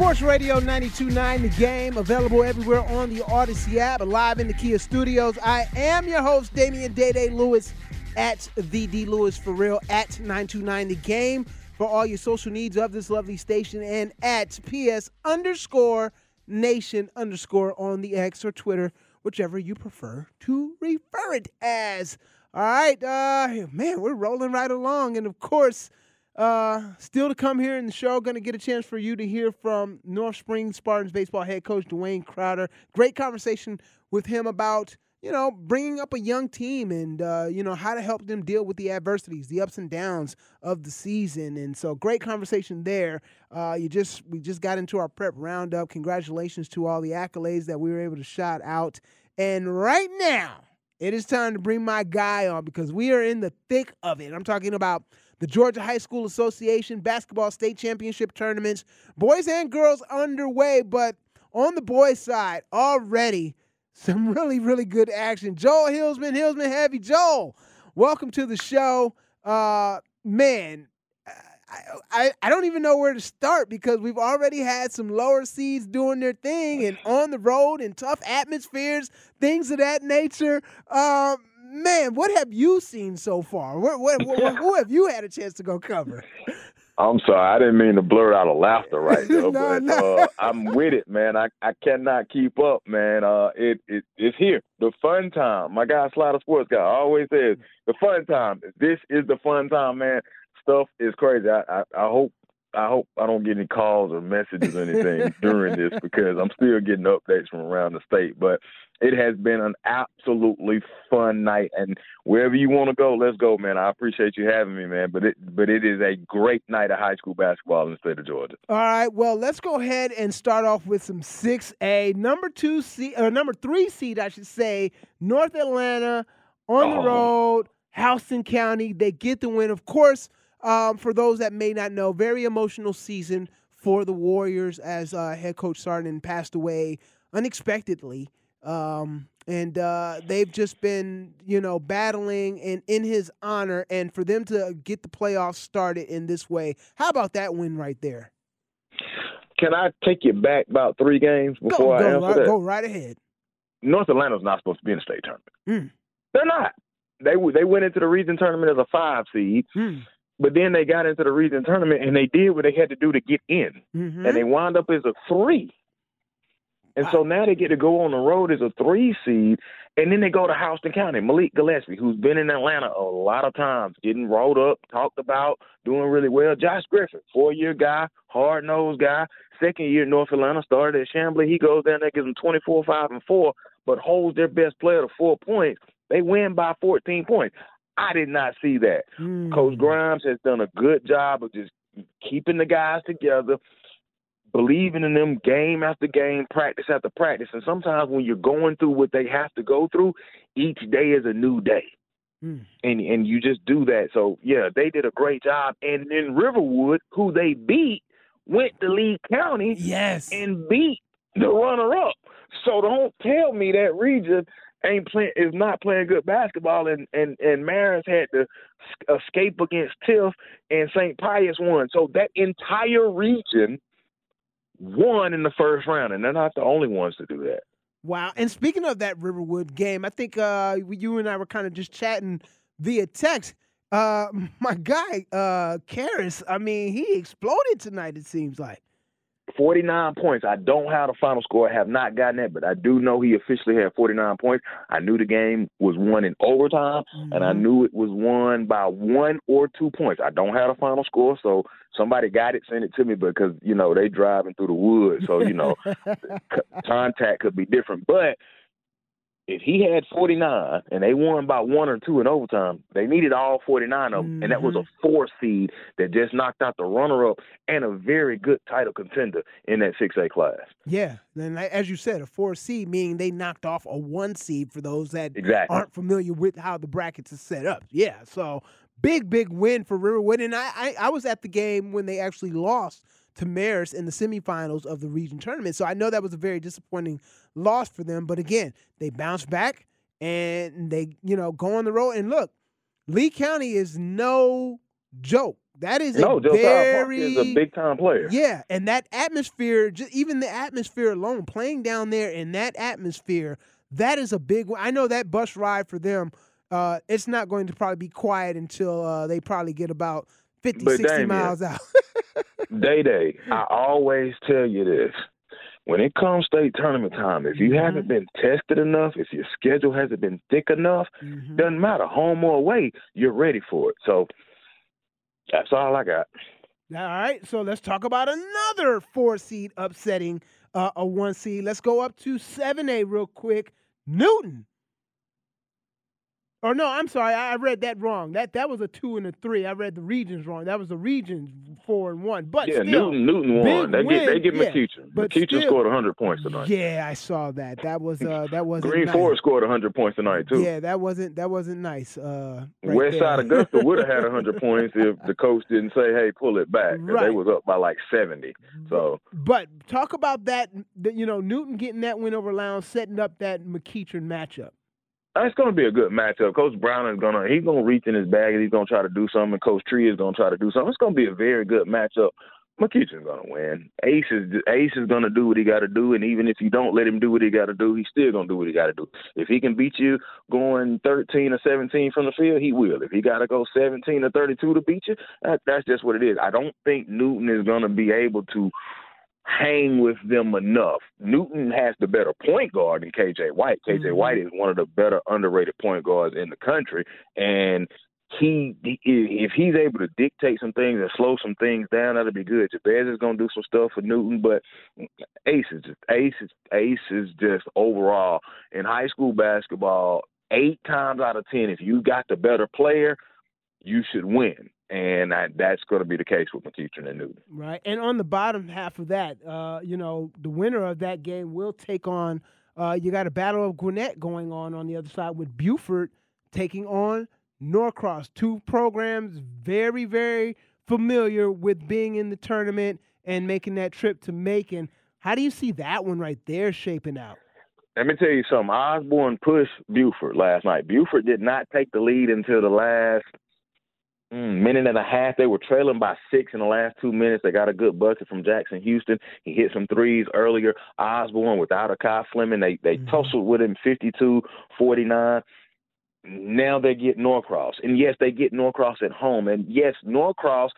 Sports Radio 92.9 The Game, available everywhere on the Audacy app, live in the Kia studios. I am your host, Damian Day Day Lewis, at the D Lewis for real, at 929 The Game for all your social needs of this lovely station, and at PS underscore nation underscore on the X or Twitter, whichever you prefer to refer it as. All right, uh, man, we're rolling right along, and of course, uh, still to come here in the show, going to get a chance for you to hear from North Springs Spartans baseball head coach Dwayne Crowder. Great conversation with him about you know bringing up a young team and uh, you know how to help them deal with the adversities, the ups and downs of the season. And so, great conversation there. Uh, you just we just got into our prep roundup. Congratulations to all the accolades that we were able to shout out. And right now, it is time to bring my guy on because we are in the thick of it. I'm talking about the Georgia High School Association basketball state championship tournaments, boys and girls underway, but on the boys' side, already some really, really good action. Joel Hillsman, Hillsman Heavy. Joel, welcome to the show. Uh, man, I, I, I don't even know where to start because we've already had some lower seeds doing their thing and on the road in tough atmospheres, things of that nature. Um, man, what have you seen so far? What, what, what, who have you had a chance to go cover? I'm sorry, I didn't mean to blurt out a laughter right there, No, but no. Uh, I'm with it, man. I, I cannot keep up, man. Uh, it, it it's here, the fun time. My guy Slider Sports guy always says the fun time. This is the fun time, man. Stuff is crazy. I, I, I hope I hope I don't get any calls or messages or anything during this because I'm still getting updates from around the state. But it has been an absolutely fun night, and wherever you want to go, let's go, man. I appreciate you having me, man. But it but it is a great night of high school basketball in the state of Georgia. All right, well, let's go ahead and start off with some 6A. Number two seed, or uh, number three seed, I should say, North Atlanta on the Oh. road, Houston County. They get the win. Of course, um, for those that may not know, very emotional season for the Warriors as uh, head coach Sarden passed away unexpectedly. Um, and uh, they've just been, you know, battling and in his honor. And for them to get the playoffs started in this way, how about that win right there? Can I take you back about three games Go, before I go, answer right, that? go right ahead. North Atlanta's not supposed to be in the state tournament. Mm. They're not. They they went into the region tournament as a five seed, Hmm. But then they got into the region tournament and they did what they had to do to get in, Mhm. and they wound up as a three. And so now they get to go on the road as a three seed, and then they go to Houston County. Malik Gillespie, who's been in Atlanta a lot of times, getting rolled up, talked about, doing really well. Josh Griffin, four year guy, hard nosed guy. Second year North Atlanta, started at Chamblee. He goes down there, gives them 24, 5, and 4, but holds their best player to four points. They win by 14 points. I did not see that. Mm. Coach Grimes has done a good job of just keeping the guys together, believing in them game after game, practice after practice. And sometimes when you're going through what they have to go through, each day is a new day. Mm. And and you just do that. So yeah, they did a great job. And then Riverwood, who they beat, went to Lee County Yes. and beat the runner up. So don't tell me that region ain't playing is not playing good basketball and and and Marist had to escape against Tift and St. Pius won. So that entire region won in the first round and they're not the only ones to do that. Wow. And speaking of that Riverwood game, I think uh, you and I were kind of just chatting via text. Uh, my guy, uh, Caris. I mean, he exploded tonight. It seems like. 49 points. I don't have the final score. I have not gotten that, but I do know he officially had 49 points. I knew the game was won in overtime, mm-hmm. and I Mm-hmm. knew it was won by one or two points. I don't have the final score, so somebody got it, send it to me because you know they driving through the woods, so you know contact could be different. But if he had 49 and they won by one or two in overtime, they needed all 49 of them. And that was a mm-hmm. four seed that just knocked out the runner up and a very good title contender in that 6A class. Yeah, and as you said, a four seed meaning they knocked off a one seed for those that Exactly. aren't familiar with how the brackets are set up. Yeah, so big, big win for Riverwood, and I, I, I was at the game when they actually lost to Marist in the semifinals of the region tournament. So I know that was a very disappointing loss for them. But again, they bounced back and they, you know, go on the road. And look, Lee County is no joke. That is No, a very is a big time player. yeah, and that atmosphere, just even the atmosphere alone, playing down there in that atmosphere, that is a big one. I know that bus ride for them, uh, it's not going to probably be quiet until uh, they probably get about 50, But 60 Damien, miles out. Day Day, I always tell you this. When it comes state tournament time, if you haven't been tested enough, if your schedule hasn't been thick enough, Mhm. doesn't matter, home or away, you're ready for it. So that's all I got. All right, so let's talk about another four seed upsetting uh, a one seed. Let's go up to 7A real quick. Newton. Or no, I'm sorry, I read that wrong. That that was a two and a three. I read the regions wrong. That was the regions four and one. But yeah, still, Newton Newton won. They get they get yeah. McEachern. But McEachern still- scored 100 points tonight. Yeah, I saw that. That was uh that wasn't Green nice. Forest scored 100 points tonight too. Yeah, that wasn't that wasn't nice. Uh, right West there. Side Augusta would have had 100 points if the coach didn't say, "Hey, pull it back." 'cause They was up by like 70. So But talk about that. You know, Newton getting that win over Lowndes, setting up that McEachern matchup. Uh, it's going to be a good matchup. Coach Brown is going to he's going to reach in his bag and he's going to try to do something. Coach Tree is going to try to do something. It's going to be a very good matchup. McEachern's going to win. Ace is Ace is going to do what he got to do, and even if you don't let him do what he got to do, he's still going to do what he got to do. If he can beat you going 13 or 17 from the field, he will. If he got to go 17 or 32 to beat you, that, that's just what it is. I don't think Newton is going to be able to hang with them enough. Newton has the better point guard than KJ White. KJ Mhm. White is one of the better underrated point guards in the country, and he, he if he's able to dictate some things and slow some things down, that'll be good. Jabez is gonna do some stuff for Newton, but Ace is just Ace is Ace is just overall in high school basketball. Eight times out of ten, if you got the better player, you should win, and I, that's going to be the case with McEachern and Newton. Right. And on the bottom half of that, uh, you know, the winner of that game will take on. Uh, you got a battle of Gwinnett going on on the other side with Buford taking on Norcross. Two programs very, very familiar with being in the tournament and making that trip to Macon. How do you see that one right there shaping out? Let me tell you something. Osborne pushed Buford last night. Buford did not take the lead until the last mm, minute and a half. They were trailing by six in the last two minutes. They got a good bucket from Jackson Houston. He hit some threes earlier. Osborne without a Kai Fleming. They they Mhm. tussled with him 52-49. Now they get Norcross. And yes, they get Norcross at home. And yes, Norcross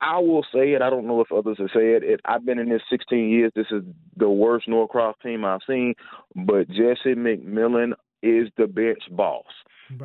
I will say it. I don't know if others have said it. I've been in this 16 years. This is the worst Norcross team I've seen. But Jesse McMillan is the bench boss.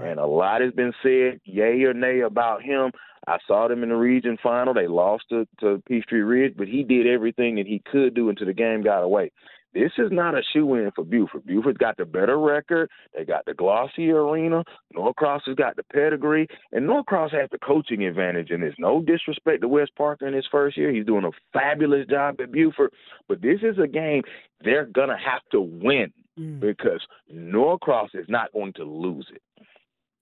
And a lot has been said, yay or nay, about him. I saw them in the region final. They lost to, to Peachtree Ridge, but he did everything that he could do until the game got away. This is not a shoe in for Buford. Buford's got the better record. They got the glossy arena. Norcross has got the pedigree. And Norcross has the coaching advantage in this. No disrespect to Wes Parker in his first year. He's doing a fabulous job at Buford. But this is a game they're going to have to win Mm. because Norcross is not going to lose it.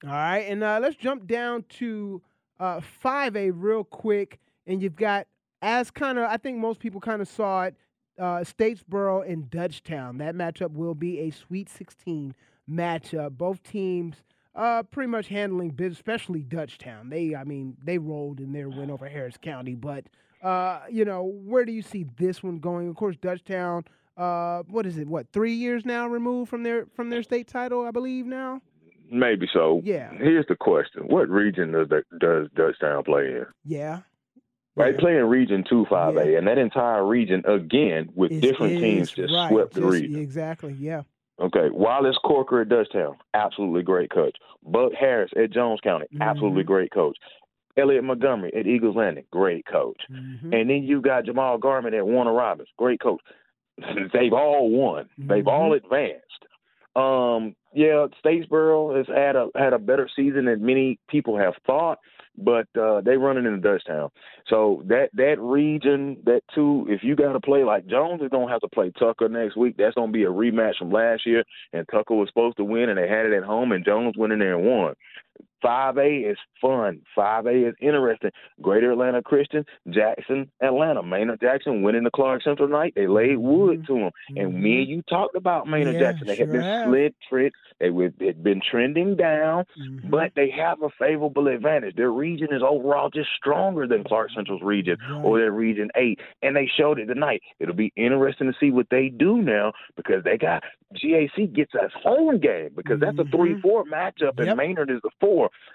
All right, and uh, let's jump down to uh, 5A real quick. And you've got, as kind of, I think most people kind of saw it, uh, Statesboro and Dutchtown. That matchup will be a Sweet 16 matchup. Both teams uh, pretty much handling business, especially Dutchtown. They, I mean, they rolled in their win over Harris County. But, uh, you know, where do you see this one going? Of course, Dutchtown. Uh, what is it? What three years now removed from their from their state title? I believe now. Maybe so. Yeah. Here's the question: What region does does Dutchtown play in? Yeah. Right, Yeah. play in Region Two Five A, Yeah. and that entire region again with Is- different teams just right, swept the just- region. Exactly. Yeah. Okay, Wallace Corker at Dutchtown, absolutely great coach. Buck Harris at Jones County, absolutely Mhm. great coach. Elliot Montgomery at Eagles Landing, great coach. Mhm. And then you got Jamal Garment at Warner Robins, great coach. They've all won. They've all advanced. Um, yeah, Statesboro has had a had a better season than many people have thought, but uh, they running into Dutchtown. So that that region, that two, if you got to play like Jones is gonna have to play Tucker next week. That's gonna be a rematch from last year, and Tucker was supposed to win, and they had it at home, and Jones went in there and won. 5A is fun. 5A is interesting. Greater Atlanta Christian, Jackson, Atlanta. Maynard Jackson winning the Clark Central night. They laid wood to him. And me and you talked about Maynard Mm-hmm. Yeah, Jackson. They sure had been have. slid trend. They had been trending down, Mhm. but they have a favorable advantage. Their region is overall just stronger than Clark Central's region or their region eight, and they showed it tonight. It'll be interesting to see what they do now because they got GAC gets a home game because that's a Mhm. three four matchup, and Yep. Maynard is the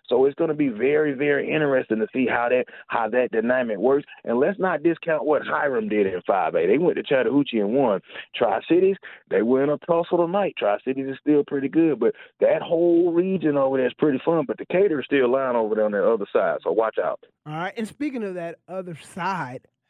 So it's going to be very very interesting to see how that how that dynamic works. And let's not discount what Hiram did in five A. They went to Chattahoochee and won. Tri Cities they were in a tussle tonight. Tri Cities is still pretty good, but that whole region over there is pretty fun. But Decatur is still lying over there on the other side, so watch out. All right. And speaking of that other side,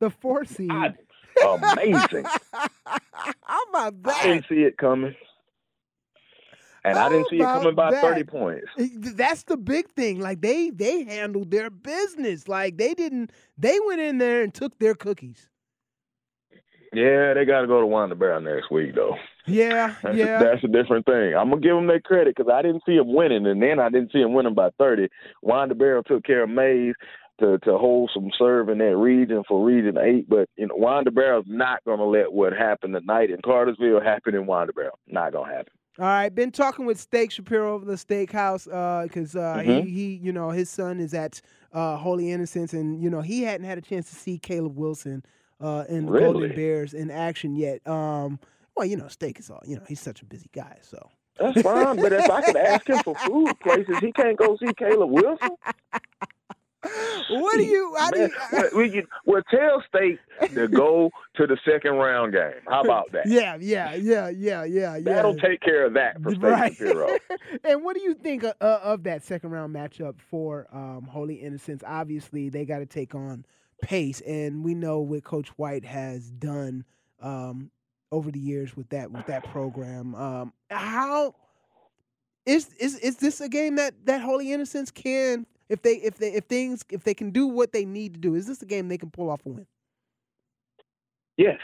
the four seed. Amazing. How about that? I that? didn't see it coming. And I didn't see it How coming by about 30 that? points. That's the big thing. Like they they handled their business. Like they didn't. They went in there and took their cookies. Yeah, they got to go to Wanda Barrel next week, though. Yeah, That's, yeah. that's a different thing. I'm gonna give them their credit because I didn't see them winning, and then I didn't see them winning by 30. Wanda Barrel took care of Mays to to hold some serve in that region for Region Eight, but you know Wanda Barrel's not gonna let what happened tonight in Cartersville happen in Wanda Barrel. Not gonna happen. All right, been talking with Steak Shapiro over the steakhouse because uh, Mhm. he, he, you know, his son is at uh, Holy Innocents, and you know he hadn't had a chance to see Caleb Wilson uh, and the Golden Bears in action yet. Um, well, you know, Steak is all, you know, he's such a busy guy, so. That's fine, but if I could ask him for food places, he can't go see Caleb Wilson. What do you? How do you? we can, well, tell Steak to go to the second round game. How about that? Yeah, yeah, yeah, yeah, yeah, yeah. That'll take care of that for Steak right. Shapiro. and what do you think of, uh, of that second round matchup for um, Holy Innocents? Obviously, they got to take on pace, and we know what Coach White has done um, over the years with that with that program. Um, how is is is this a game that that Holy Innocents can if they if they if things if they can do what they need to do? Is this a game they can pull off a win? Yes,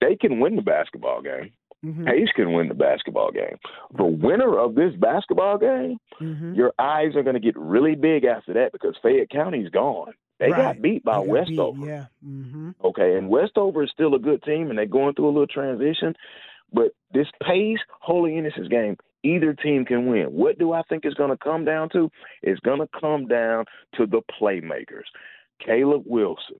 they can win the basketball game. Mm-hmm. Pace can win the basketball game. The winner of this basketball game, Mm-hmm. your eyes are going to get really big after that because Fayette County's gone. They Right. got beat by got beat, Westover. Yeah. Mm-hmm. Okay, and Westover is still a good team, and they're going through a little transition. But this Pace Holy Innocents game, either team can win. What do I think is going to come down to? It's going to come down to the playmakers. Caleb Wilson,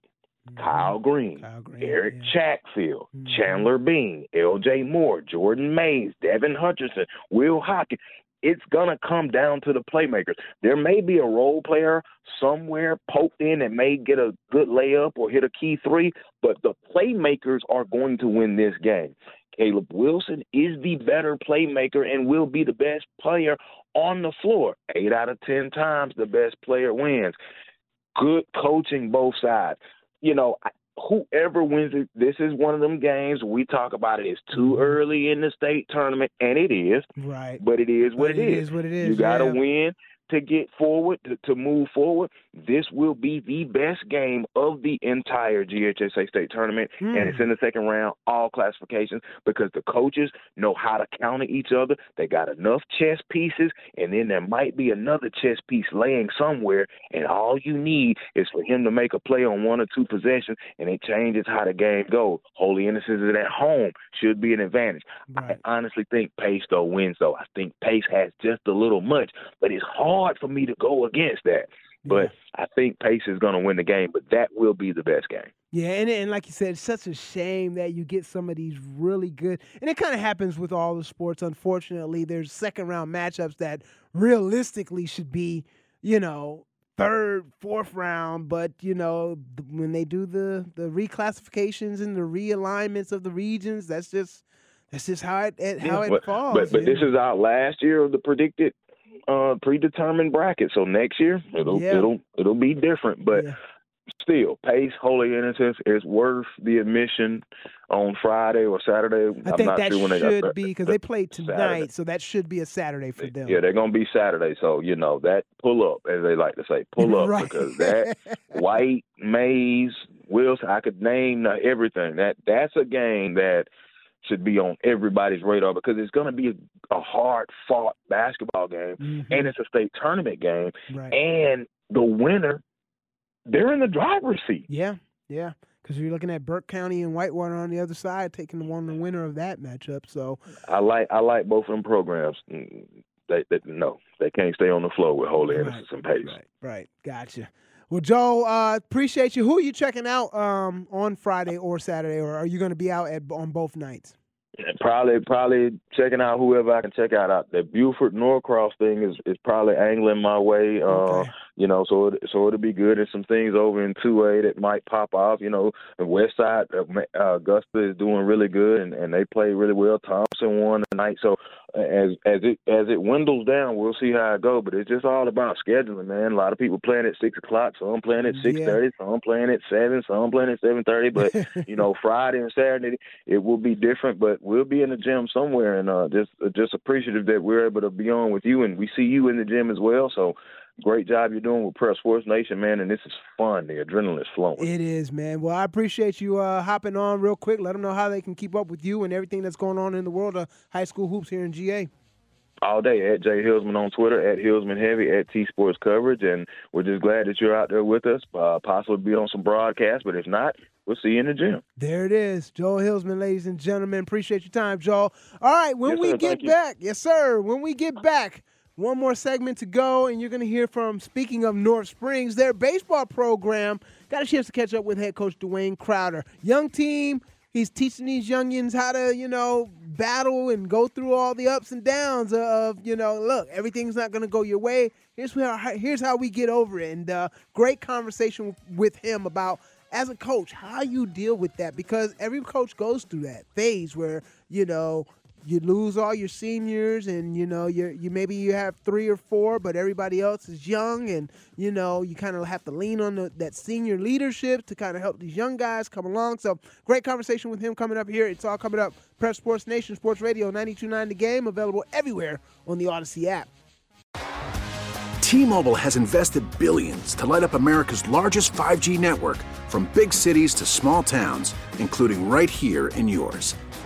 Kyle Green, Kyle Green, Eric yeah. Chatfield, Mhm. Chandler Bean, L.J. Moore, Jordan Mays, Devin Hutchinson, Will Hawkins. It's going to come down to the playmakers. There may be a role player somewhere poked in that may get a good layup or hit a key three, but the playmakers are going to win this game. Caleb Wilson is the better playmaker and will be the best player on the floor. Eight out of 10 times, the best player wins. Good coaching both sides. You know, whoever wins it, this is one of them games we talk about it. It's too Mhm. early in the state tournament, and it is, Right. but it is what But it it is. is what it is, You got to yeah. win to get forward, to, to move forward. This will be the best game of the entire GHSA state tournament, Hmm. and it's in the second round, all classifications, because the coaches know how to counter each other. They got enough chess pieces, and then there might be another chess piece laying somewhere, and all you need is for him to make a play on one or two possessions, and it changes how the game goes. Holy Innocents is at home, should be an advantage. Right. I honestly think Pace though wins though. I think Pace has just a little much, but it's hard for me to go against that. But I think Pace is going to win the game, but that will be the best game. Yeah, and and like you said, it's such a shame that you get some of these really good, and it kind of happens with all the sports. Unfortunately, there's second round matchups that realistically should be, you know, third, fourth round. But you know, when they do the the reclassifications and the realignments of the regions, that's just that's just how it, how it but, falls. But but yeah. this is our last year of the predicted uh predetermined bracket. So next year it'll Yeah. it'll it'll be different. But Yeah. still, Pace Holy Innocents is worth the admission on Friday or Saturday. I I'm think not that sure when they got should be because they play tonight, Saturday. so that should be a Saturday for them. Yeah, they're gonna be Saturday, so you know that pull up, as they like to say, pull up Right. because that White Mays Wilson, I could name uh, everything. That that's a game that should be on everybody's radar because it's gonna be a, a hard fought basketball game, Mhm. and it's a state tournament game, Right. and the winner, they're in the driver's seat. Yeah, yeah. Because you're looking at Burke County and Whitewater on the other side, taking the one the winner of that matchup. So I like I like both of them programs. Mm, They, they no, they can't stay on the floor with Holy Innocents and Pace. right, right, gotcha. Well, Joe, uh, appreciate you. Who are you checking out um, on Friday or Saturday, or are you going to be out at on both nights? And probably probably checking out whoever I can check out. out the Buford Norcross thing is is probably angling my way. Uh, Okay. You know, so it, so it'll be good. And some things over in two A that might pop off. You know, the West Side uh, uh, Augusta is doing really good, and, and they play really well. Thompson won tonight, so uh, as as it as it dwindles down, we'll see how it go. But it's just all about scheduling, man. A lot of people playing at six o'clock, some playing at six thirty, some playing at seven, some playing at seven thirty. But you know, Friday and Saturday it will be different. But we'll be in the gym somewhere, and uh, just just appreciative that we're able to be on with you, and we see you in the gym as well. So great job you're doing with Prep Sports Nation, man. And this is fun. The adrenaline is flowing. It is, man. Well, I appreciate you uh, hopping on real quick. Let them know how they can keep up with you and everything that's going on in the world of high school hoops here in GA. all day at Jay Hillsman on Twitter, at Hillsman Heavy, at T Sports Coverage, and we're just glad that you're out there with us. Uh, possibly be on some broadcasts, but if not, we'll see you in the gym. There it is. Joel Hillsman, ladies and gentlemen. Appreciate your time, Joel. All right, when Yes, we sir. get Thank you. back, yes, sir. When we get back, one more segment to go, and you're going to hear from, speaking of North Springs, their baseball program. Got a chance to catch up with head coach Dwayne Crowder. Young team. He's teaching these youngins how to, you know, battle and go through all the ups and downs of, you know, look, everything's not going to go your way. Here's how here's how we get over it. And uh, great conversation with him about as a coach how you deal with that because every coach goes through that phase where you know you lose all your seniors and you know you you maybe you have three or four but everybody else is young and you know you kind of have to lean on the, that senior leadership to kind of help these young guys come along. So great conversation with him coming up here. It's all coming up. Prep sports nation sports radio 929 the game available everywhere on the Audacy app. T-Mobile has invested billions to light up America's largest 5G network from big cities to small towns, including right here in yours.